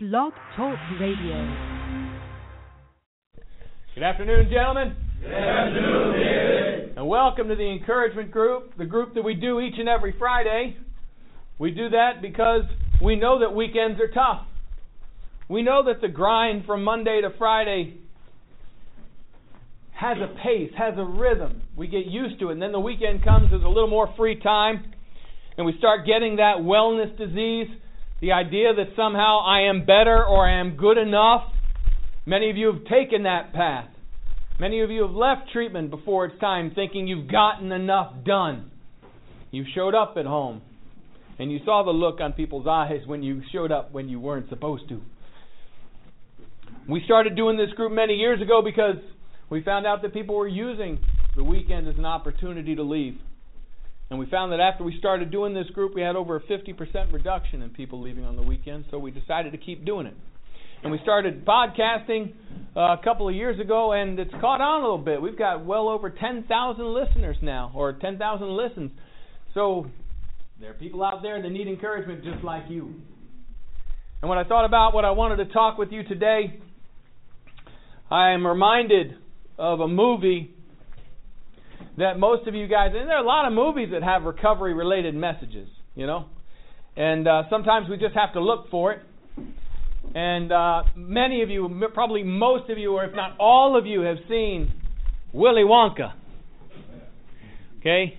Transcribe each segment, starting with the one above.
Blog Talk Radio. Good afternoon, gentlemen. Good afternoon, David. And welcome to the encouragement group, the group that we do each and every Friday. We do that because we know that weekends are tough. We know that the grind from Monday to Friday has a pace, has a rhythm. We get used to it, and then the weekend comes, there's a little more free time, and we start getting that wellness disease, the idea that somehow I am better or I am good enough. Many of you have taken that path. Many of you have left treatment before it's time thinking you've gotten enough done. You showed up at home, and you saw the look on people's eyes when you showed up when you weren't supposed to. We started doing this group many years ago because we found out that people were using the weekend as an opportunity to leave. And we found that after we started doing this group, we had over a 50% reduction in people leaving on the weekend, so we decided to keep doing it. And we started podcasting uh, a couple of years ago, and it's caught on a little bit. We've got well over 10,000 listeners now, or 10,000 listens. So there are people out there that need encouragement just like you. And when I thought about what I wanted to talk with you today, I am reminded of a movie that most of you guys, and there are a lot of movies that have recovery related messages, you know. And uh, sometimes we just have to look for it. And uh, many of you, probably most of you, or if not all of you, have seen Willy Wonka. Okay?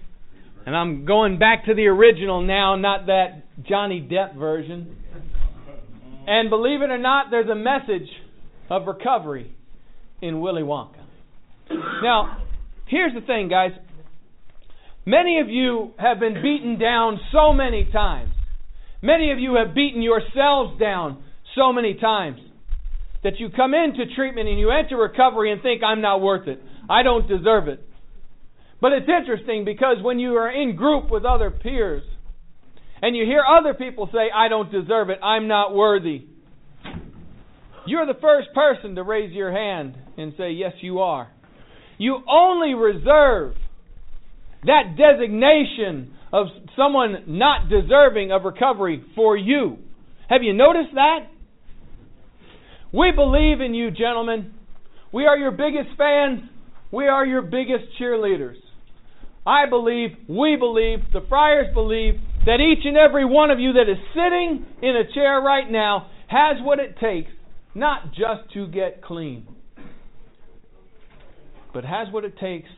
And I'm going back to the original now, not that Johnny Depp version. And believe it or not, there's a message of recovery in Willy Wonka. Now, here's the thing, guys. Many of you have been beaten down so many times. Many of you have beaten yourselves down so many times that you come into treatment and you enter recovery and think, I'm not worth it. I don't deserve it. But it's interesting because when you are in group with other peers and you hear other people say, I don't deserve it, I'm not worthy, you're the first person to raise your hand and say, Yes, you are. You only reserve that designation of someone not deserving of recovery for you. Have you noticed that? We believe in you, gentlemen. We are your biggest fans. We are your biggest cheerleaders. I believe, we believe, the friars believe that each and every one of you that is sitting in a chair right now has what it takes not just to get clean, but has what it takes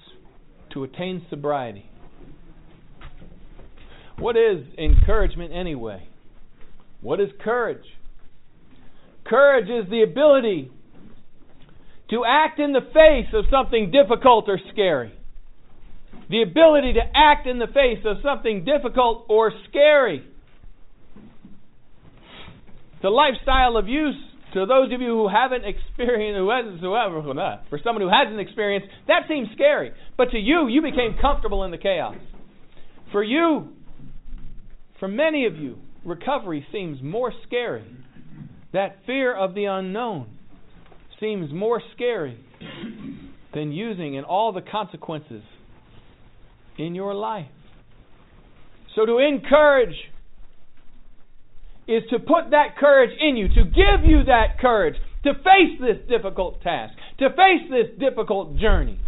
to attain sobriety. What is encouragement anyway? What is courage? Courage is the ability to act in the face of something difficult or scary. The ability to act in the face of something difficult or scary. The lifestyle of use to those of you who haven't experienced, who hasn't, for someone who hasn't experienced, that seems scary. But to you, you became comfortable in the chaos. For you, for many of you, recovery seems more scary. That fear of the unknown seems more scary than using and all the consequences in your life. So to encourage is to put that courage in you, to give you that courage to face this difficult task, to face this difficult journey.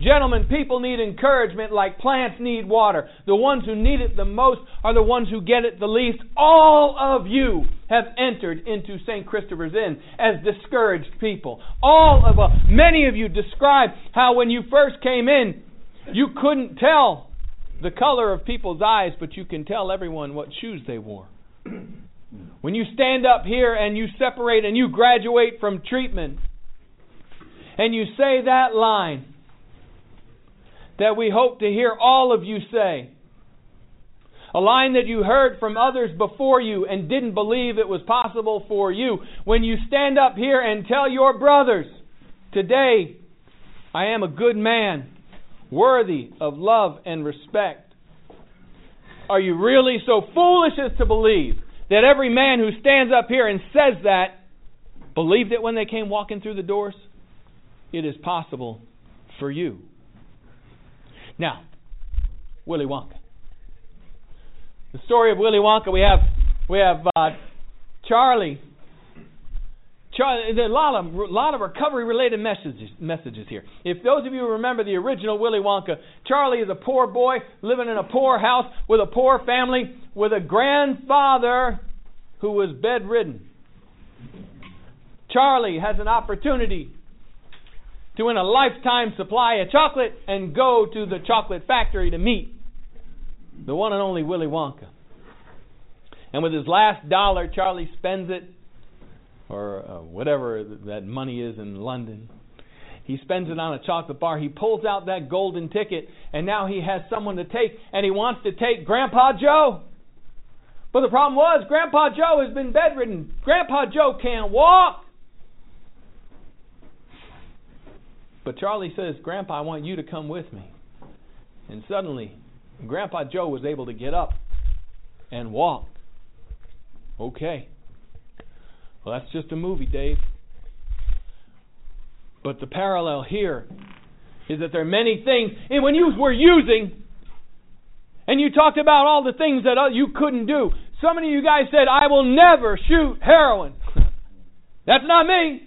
Gentlemen, people need encouragement like plants need water. The ones who need it the most are the ones who get it the least. All of you have entered into St. Christopher's Inn as discouraged people. All of us, many of you describe how when you first came in, you couldn't tell the color of people's eyes, but you can tell everyone what shoes they wore. Mm. When you stand up here and you separate and you graduate from treatment, and you say that line that we hope to hear all of you say, a line that you heard from others before you and didn't believe it was possible for you, when you stand up here and tell your brothers, Today, I am a good man, worthy of love and respect. Are you really so foolish as to believe that every man who stands up here and says that believed it when they came walking through the doors? It is possible for you. Now, Willy Wonka. The story of Willy Wonka. We have we have uh, Charlie, Charlie, there's a lot of lot of recovery related messages messages here. If those of you remember the original Willy Wonka, Charlie is a poor boy living in a poor house with a poor family with a grandfather who was bedridden. Charlie has an opportunity to win a lifetime supply of chocolate and go to the chocolate factory to meet the one and only Willy Wonka. And with his last dollar, Charlie spends it, or uh, whatever that money is in London. He spends it on a chocolate bar. He pulls out that golden ticket, and now he has someone to take, and he wants to take Grandpa Joe. But the problem was, Grandpa Joe has been bedridden. Grandpa Joe can't walk. But Charlie says, Grandpa, I want you to come with me. And suddenly, Grandpa Joe was able to get up and walk. Okay. Well, that's just a movie, Dave. But the parallel here is that there are many things, and when you were using, and you talked about all the things that uh, you couldn't do, so many of you guys said, I will never shoot heroin. That's not me.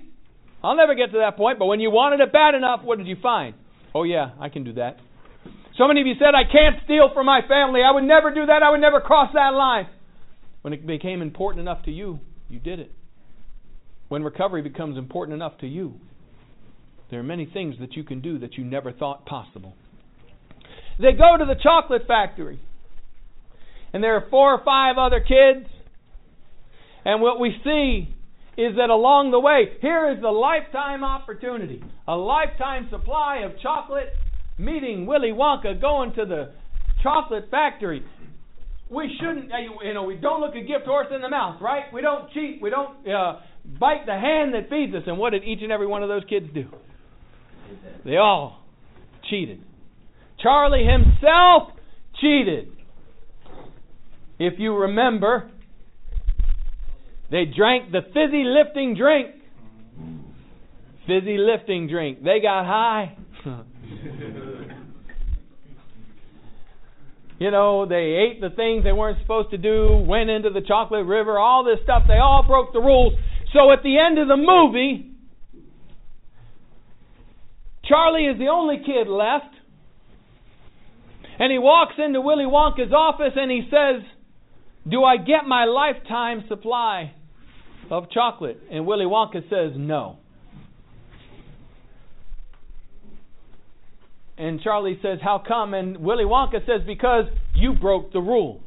I'll never get to that point, but when you wanted it bad enough, what did you find? Oh, yeah, I can do that. So many of you said, I can't steal from my family. I would never do that. I would never cross that line. When it became important enough to you, you did it. When recovery becomes important enough to you, there are many things that you can do that you never thought possible. They go to the chocolate factory, and there are four or five other kids, and what we see is that along the way, here is the lifetime opportunity, a lifetime supply of chocolate, meeting Willy Wonka, going to the chocolate factory. We shouldn't, you know, we don't look a gift horse in the mouth, right? We don't cheat. We don't uh, bite the hand that feeds us. And what did each and every one of those kids do? They all cheated. Charlie himself cheated. If you remember, they drank the fizzy lifting drink. Fizzy lifting drink. They got high. you know, they ate the things they weren't supposed to do, went into the chocolate river, all this stuff. They all broke the rules. So at the end of the movie, Charlie is the only kid left. And he walks into Willy Wonka's office and he says, Do I get my lifetime supply of chocolate? And Willy Wonka says, No. And Charlie says, How come? And Willy Wonka says, Because you broke the rules.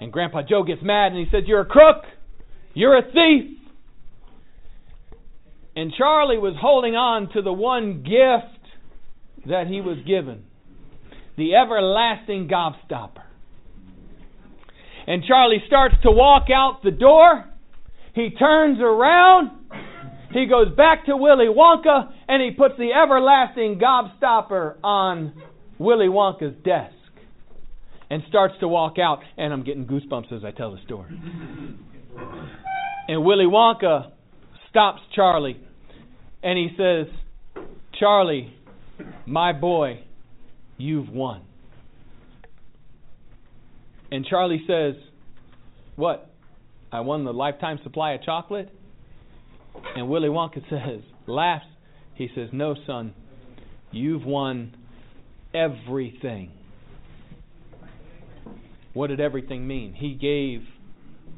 And Grandpa Joe gets mad and he says, You're a crook. You're a thief. And Charlie was holding on to the one gift that he was given the everlasting gobstopper. And Charlie starts to walk out the door. He turns around. He goes back to Willy Wonka and he puts the everlasting gobstopper on Willy Wonka's desk and starts to walk out. And I'm getting goosebumps as I tell the story. And Willy Wonka stops Charlie and he says, Charlie, my boy, you've won. And Charlie says, What? I won the lifetime supply of chocolate? And Willy Wonka says, laughs. He says, No, son, you've won everything. What did everything mean? He gave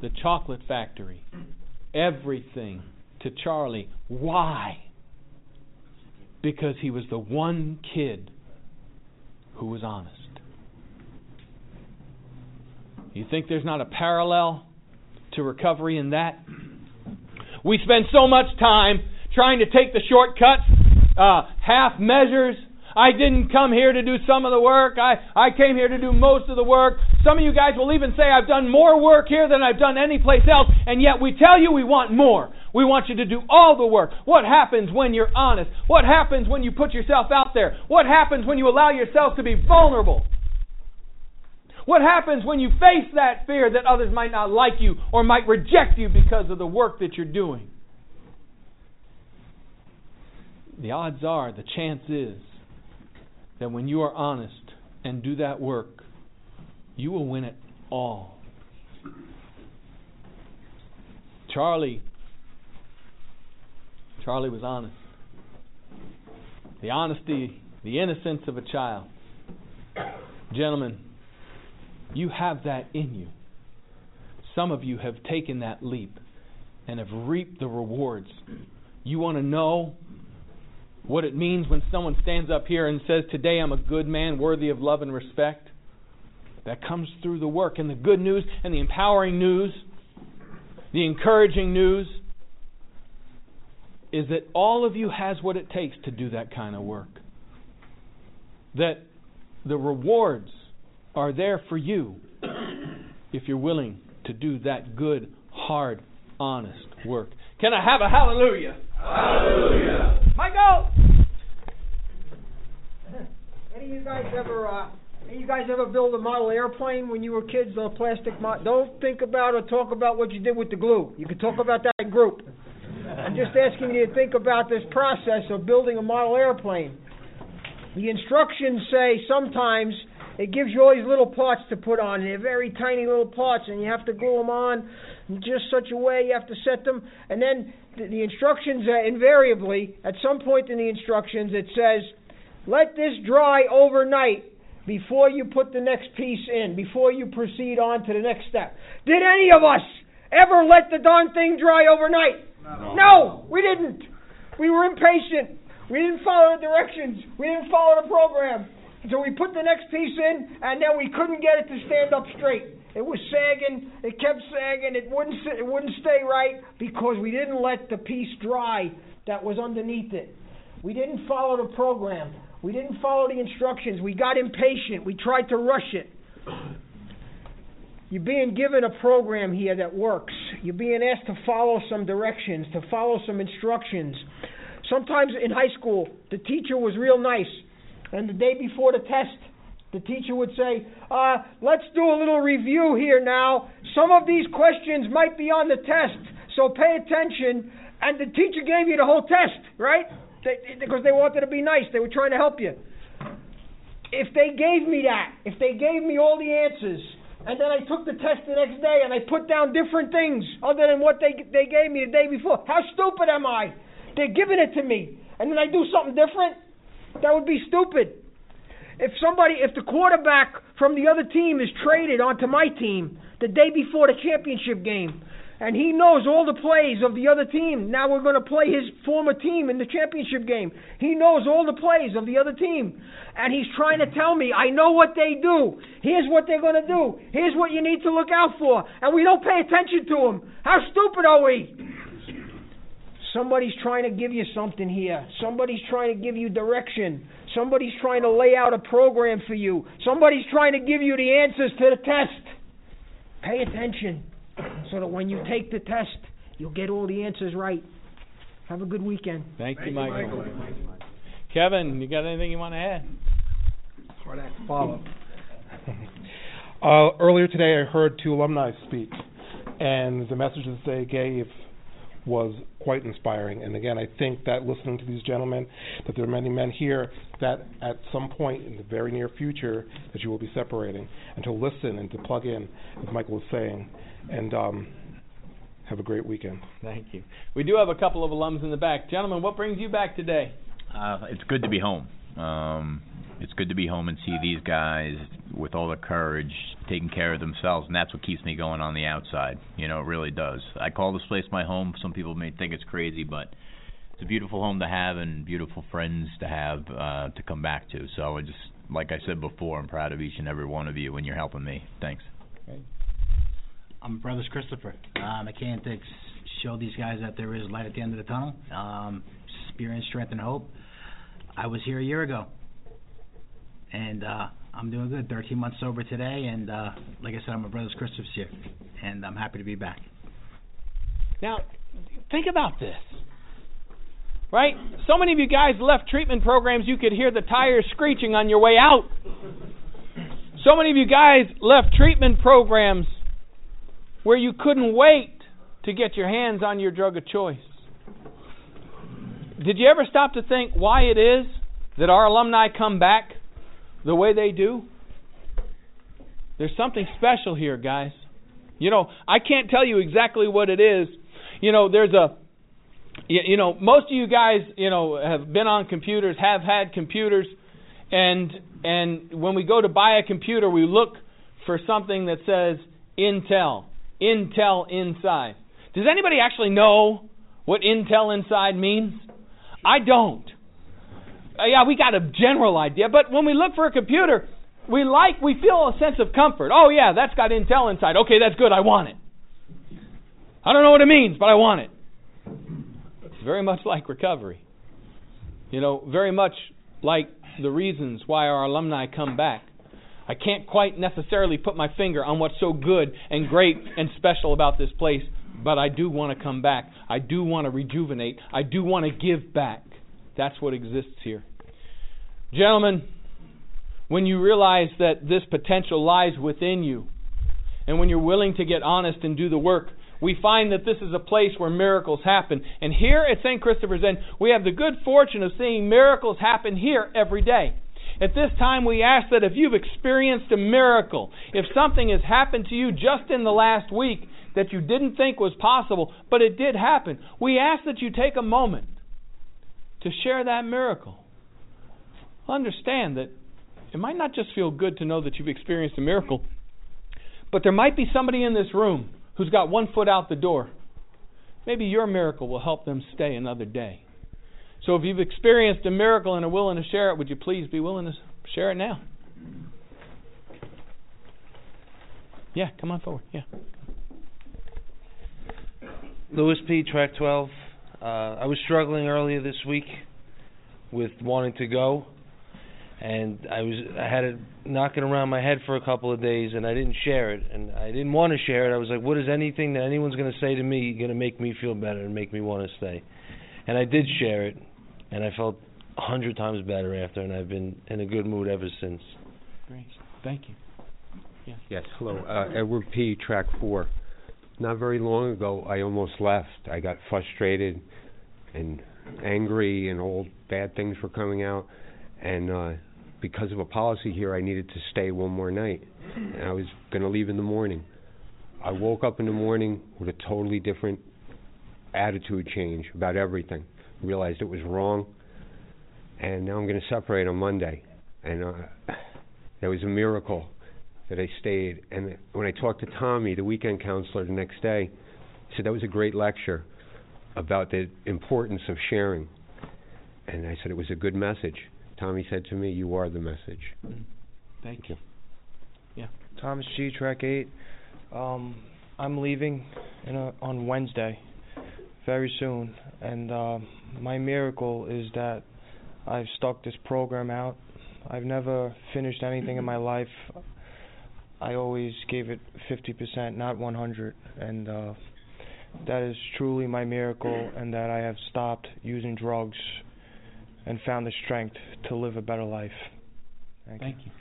the chocolate factory everything to Charlie. Why? Because he was the one kid who was honest. You think there's not a parallel to recovery in that? We spend so much time trying to take the shortcuts, uh, half measures. I didn't come here to do some of the work. I, I came here to do most of the work. Some of you guys will even say, I've done more work here than I've done anyplace else, and yet we tell you we want more. We want you to do all the work. What happens when you're honest? What happens when you put yourself out there? What happens when you allow yourself to be vulnerable? What happens when you face that fear that others might not like you or might reject you because of the work that you're doing? The odds are, the chance is, that when you are honest and do that work, you will win it all. Charlie, Charlie was honest. The honesty, the innocence of a child. Gentlemen, you have that in you. Some of you have taken that leap and have reaped the rewards. You want to know what it means when someone stands up here and says, Today I'm a good man, worthy of love and respect? That comes through the work and the good news and the empowering news, the encouraging news, is that all of you has what it takes to do that kind of work. That the rewards are there for you if you're willing to do that good, hard, honest work. Can I have a hallelujah? Hallelujah. Michael! Any of you guys ever, uh, any of you guys ever build a model airplane when you were kids on a plastic model? Don't think about or talk about what you did with the glue. You can talk about that in group. I'm just asking you to think about this process of building a model airplane. The instructions say sometimes it gives you all these little parts to put on. And they're very tiny little parts, and you have to glue them on in just such a way. You have to set them, and then the, the instructions uh, invariably at some point in the instructions it says, "Let this dry overnight." Before you put the next piece in, before you proceed on to the next step. Did any of us ever let the darn thing dry overnight? No. No, we didn't. We were impatient. We didn't follow the directions. We didn't follow the program. So we put the next piece in, and then we couldn't get it to stand up straight. It was sagging. It kept sagging. It wouldn't. It wouldn't stay right because we didn't let the piece dry that was underneath it. We didn't follow the program. We didn't follow the instructions. We got impatient. We tried to rush it. You're being given a program here that works. You're being asked to follow some directions, to follow some instructions. Sometimes in high school, the teacher was real nice. And the day before the test, the teacher would say, uh, Let's do a little review here now. Some of these questions might be on the test, so pay attention. And the teacher gave you the whole test, right? They, because they wanted to be nice. They were trying to help you. If they gave me that, if they gave me all the answers, and then I took the test the next day and I put down different things other than what they they gave me the day before. How stupid am I? They're giving it to me, and then I do something different. That would be stupid. If somebody, if the quarterback from the other team is traded onto my team the day before the championship game, and he knows all the plays of the other team. Now we're going to play his former team in the championship game. He knows all the plays of the other team. And he's trying to tell me, I know what they do. Here's what they're going to do. Here's what you need to look out for. And we don't pay attention to him. How stupid are we? Somebody's trying to give you something here. Somebody's trying to give you direction. Somebody's trying to lay out a program for you. Somebody's trying to give you the answers to the test. Pay attention so that when you take the test, you'll get all the answers right. Have a good weekend. Thank, Thank you, you, Michael. Michael. Kevin, you got anything you want to add? Hard act to follow. uh, earlier today, I heard two alumni speak, and the message that they gave was quite inspiring. And again, I think that listening to these gentlemen, that there are many men here that at some point in the very near future that you will be separating, and to listen and to plug in, as Michael was saying, and um, have a great weekend. Thank you. We do have a couple of alums in the back. Gentlemen, what brings you back today? Uh, it's good to be home. Um, it's good to be home and see these guys with all the courage taking care of themselves, and that's what keeps me going on the outside. You know, it really does. I call this place my home. Some people may think it's crazy, but it's a beautiful home to have and beautiful friends to have uh, to come back to. So I just, like I said before, I'm proud of each and every one of you when you're helping me. Thanks. I'm Brothers Christopher. Um, I can't ex- show these guys that there is light at the end of the tunnel. Um, experience, strength, and hope. I was here a year ago, and uh, I'm doing good. 13 months sober today, and uh, like I said, I'm a Brothers Christopher here, and I'm happy to be back. Now, think about this. Right? So many of you guys left treatment programs you could hear the tires screeching on your way out. So many of you guys left treatment programs where you couldn't wait to get your hands on your drug of choice. Did you ever stop to think why it is that our alumni come back the way they do? There's something special here, guys. You know, I can't tell you exactly what it is, You know, there's a you know, most of you guys, you know, have been on computers, have had computers, and and when we go to buy a computer, we look for something that says Intel, Intel inside. Does anybody actually know what Intel inside means? I don't. Uh, yeah, we got a general idea, but when we look for a computer, we like, we feel a sense of comfort. Oh yeah, that's got Intel inside. Okay, that's good. I want it. I don't know what it means, but I want it. It's very much like recovery. You know, very much like the reasons why our alumni come back. I can't quite necessarily put my finger on what's so good and great and special about this place, but I do want to come back. I do want to rejuvenate. I do want to give back. That's what exists here. Gentlemen, when you realize that this potential lies within you, and when you're willing to get honest and do the work, we find that this is a place where miracles happen. And here at St. Christopher's Inn, we have the good fortune of seeing miracles happen here every day. At this time, we ask that if you've experienced a miracle, if something has happened to you just in the last week that you didn't think was possible, but it did happen, we ask that you take a moment to share that miracle. Understand that it might not just feel good to know that you've experienced a miracle, but there might be somebody in this room who's got one foot out the door. Maybe your miracle will help them stay another day. So if you've experienced a miracle and are willing to share it, would you please be willing to share it now? Yeah, come on forward. Yeah. Lewis P. Track 12. Uh, I was struggling earlier this week with wanting to go, and I was I had it knocking around my head for a couple of days, and I didn't share it, and I didn't want to share it. I was like, what is anything that anyone's going to say to me going to make me feel better and make me want to stay? And I did share it, and I felt a hundred times better after, and I've been in a good mood ever since. Great. Thank you. Yeah. Yes. Hello, uh, Edward P. Track Four. Not very long ago, I almost left. I got frustrated and angry, and all bad things were coming out. And uh, because of a policy here, I needed to stay one more night, and I was going to leave in the morning. I woke up in the morning with a totally different attitude change about everything realized it was wrong, and now I'm going to separate on Monday. And uh, that was a miracle that I stayed. And when I talked to Tommy, the weekend counselor, the next day, he said that was a great lecture about the importance of sharing. And I said it was a good message. Tommy said to me, "You are the message." Mm-hmm. Thank you. Yeah. Thomas G. Track Eight. Um, I'm leaving a, on Wednesday, very soon, and uh, my miracle is that I've stuck this program out. I've never finished anything in my life. I always gave it 50%, not 100, and uh, that is truly my miracle, and that I have stopped using drugs and found the strength to live a better life. Thank, Thank you.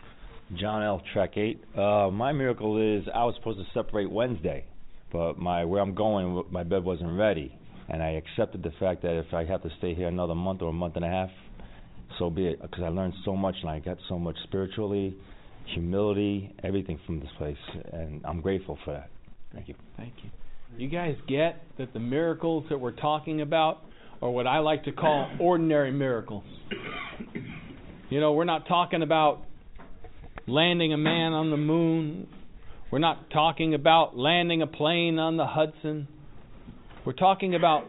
you. John L. Track 8. Uh, my miracle is I was supposed to separate Wednesday, but my where I'm going, my bed wasn't ready and I accepted the fact that if I have to stay here another month or a month and a half, so be it. Because I learned so much and I got so much spiritually, humility, everything from this place, and I'm grateful for that. Thank you. Thank you. You guys get that the miracles that we're talking about are what I like to call ordinary miracles. You know, we're not talking about landing a man on the moon. We're not talking about landing a plane on the Hudson. We're talking about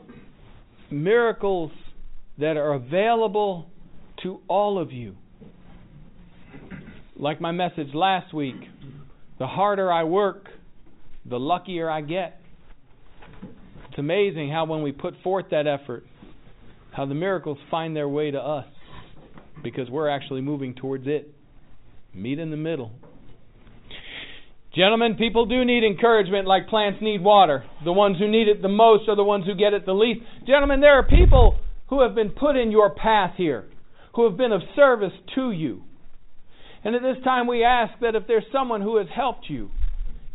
miracles that are available to all of you. Like my message last week, the harder I work, the luckier I get. It's amazing how when we put forth that effort, how the miracles find their way to us because we're actually moving towards it. Meet in the middle. Gentlemen, people do need encouragement like plants need water. The ones who need it the most are the ones who get it the least. Gentlemen, there are people who have been put in your path here, who have been of service to you. And at this time, we ask that if there's someone who has helped you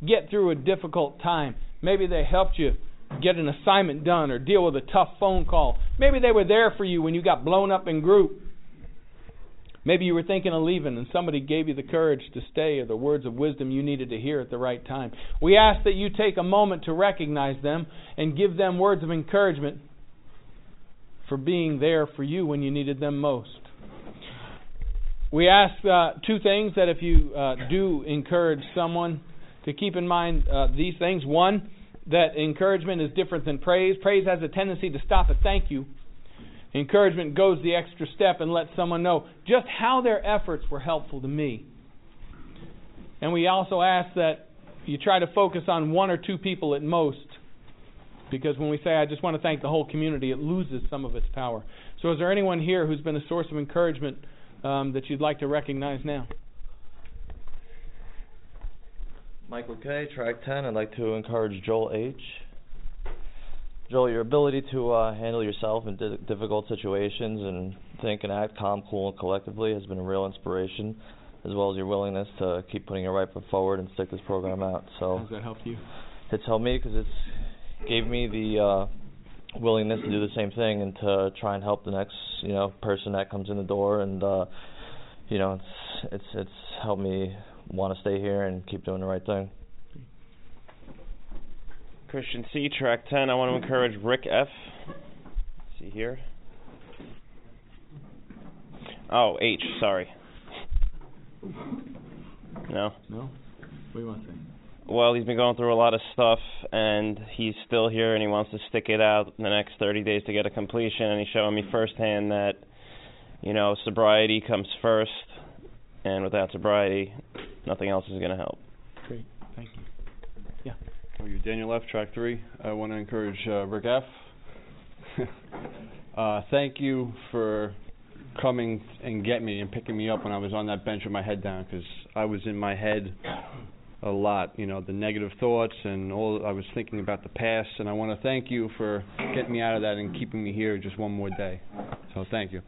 get through a difficult time, maybe they helped you get an assignment done or deal with a tough phone call, maybe they were there for you when you got blown up in group. Maybe you were thinking of leaving and somebody gave you the courage to stay or the words of wisdom you needed to hear at the right time. We ask that you take a moment to recognize them and give them words of encouragement for being there for you when you needed them most. We ask uh, two things that if you uh, do encourage someone to keep in mind uh, these things. One, that encouragement is different than praise. Praise has a tendency to stop at thank you. Encouragement goes the extra step and lets someone know just how their efforts were helpful to me. And we also ask that you try to focus on one or two people at most. Because when we say, I just want to thank the whole community, it loses some of its power. So, is there anyone here who's been a source of encouragement um, that you'd like to recognize now? Michael K, track 10. I'd like to encourage Joel H. Joel, your ability to uh, handle yourself in di- difficult situations and think and act calm, cool, and collectively has been a real inspiration, as well as your willingness to keep putting your right foot forward and stick this program out. So, How's that help you? It's helped me because it's gave me the uh, willingness to do the same thing and to try and help the next, you know, person that comes in the door, and uh, you know, it's it's it's helped me want to stay here and keep doing the right thing. Christian C, track 10. I want to encourage Rick F. see here. Oh, H, sorry. No? No? What do you want to say? Well, he's been going through a lot of stuff, and he's still here, and he wants to stick it out in the next 30 days to get a completion, and he's showing me firsthand that, you know, sobriety comes first, and without sobriety, nothing else is going to help. Great, thank you. Yeah. Well, you Daniel F. Track three. I want to encourage uh, Rick F. uh, thank you for coming and get me and picking me up when I was on that bench with my head down because I was in my head a lot. You know, the negative thoughts and all. I was thinking about the past, and I want to thank you for getting me out of that and keeping me here just one more day. So thank you.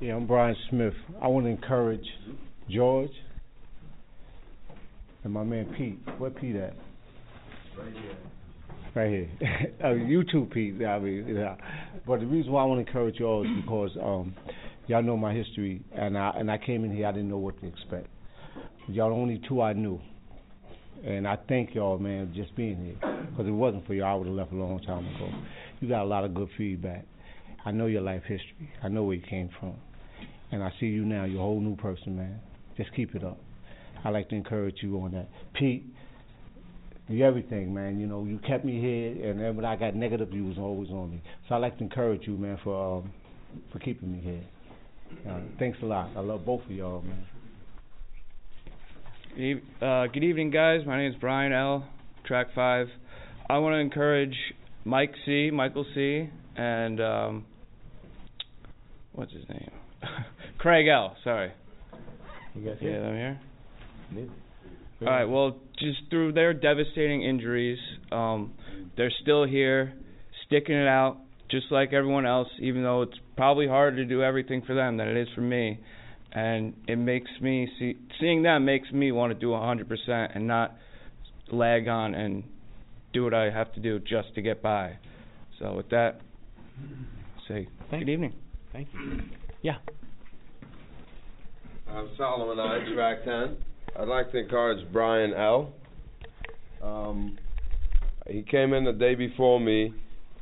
Yeah. I'm Brian Smith. I want to encourage George and my man Pete. Where Pete at? Right here. Right here. uh, you too, Pete. I mean, yeah. But the reason why I want to encourage y'all is because um, y'all know my history, and I and I came in here, I didn't know what to expect. Y'all the only two I knew, and I thank y'all, man, just being here. Because if it wasn't for y'all, I would have left a long time ago. You got a lot of good feedback. I know your life history. I know where you came from, and I see you now. You're a whole new person, man. Just keep it up. I like to encourage you on that, Pete. You everything, man. You know, you kept me here, and then when I got negative, you was always on me. So I like to encourage you, man, for um, for keeping me here. Uh, thanks a lot. I love both of y'all, man. Uh, good evening, guys. My name is Brian L. Track five. I want to encourage Mike C, Michael C, and um, what's his name? Craig L. Sorry. You guys Yeah, here? I'm here. Neither. All right. Well, just through their devastating injuries, um, they're still here, sticking it out, just like everyone else. Even though it's probably harder to do everything for them than it is for me, and it makes me see seeing them makes me want to do a 100% and not lag on and do what I have to do just to get by. So with that, say Thank good evening. Thank you. Yeah. I'm Solomon I, track 10. I'd like to encourage Brian L. Um, he came in the day before me,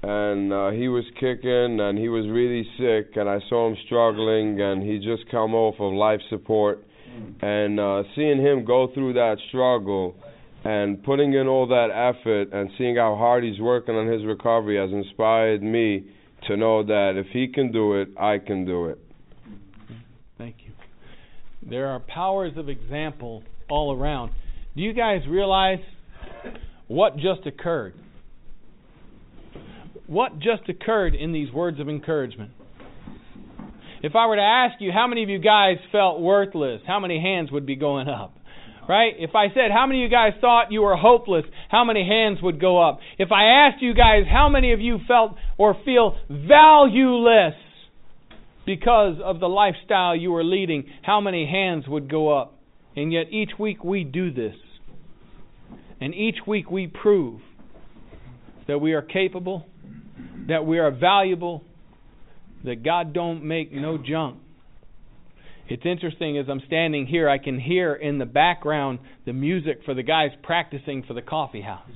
and uh, he was kicking, and he was really sick, and I saw him struggling, and he just come off of life support, and uh, seeing him go through that struggle, and putting in all that effort, and seeing how hard he's working on his recovery has inspired me to know that if he can do it, I can do it. Thank you. There are powers of example all around. Do you guys realize what just occurred? What just occurred in these words of encouragement? If I were to ask you how many of you guys felt worthless, how many hands would be going up? Right? If I said how many of you guys thought you were hopeless, how many hands would go up? If I asked you guys how many of you felt or feel valueless because of the lifestyle you were leading, how many hands would go up? And yet each week we do this. And each week we prove that we are capable, that we are valuable, that God don't make no junk. It's interesting as I'm standing here, I can hear in the background the music for the guys practicing for the coffee house.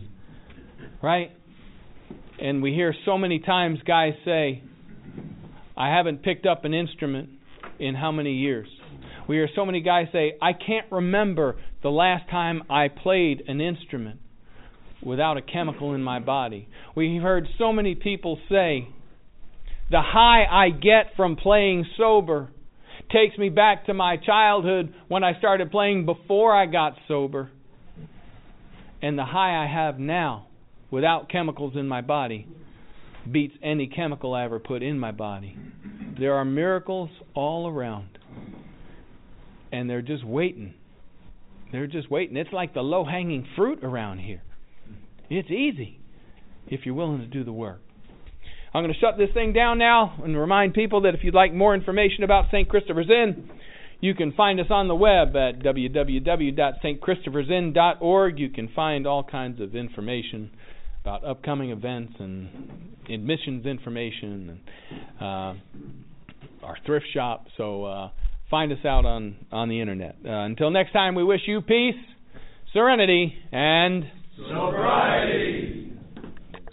Right? And we hear so many times guys say, I haven't picked up an instrument in how many years? We hear so many guys say, I can't remember the last time I played an instrument without a chemical in my body. We've heard so many people say, the high I get from playing sober takes me back to my childhood when I started playing before I got sober. And the high I have now, without chemicals in my body, beats any chemical I ever put in my body. There are miracles all around. And they're just waiting. They're just waiting. It's like the low hanging fruit around here. It's easy if you're willing to do the work. I'm going to shut this thing down now and remind people that if you'd like more information about St. Christopher's Inn, you can find us on the web at www.stchristopher'sinn.org. You can find all kinds of information about upcoming events and admissions information and uh, our thrift shop. So uh, find us out on on the internet. Uh, until next time, we wish you peace, serenity, and sobriety.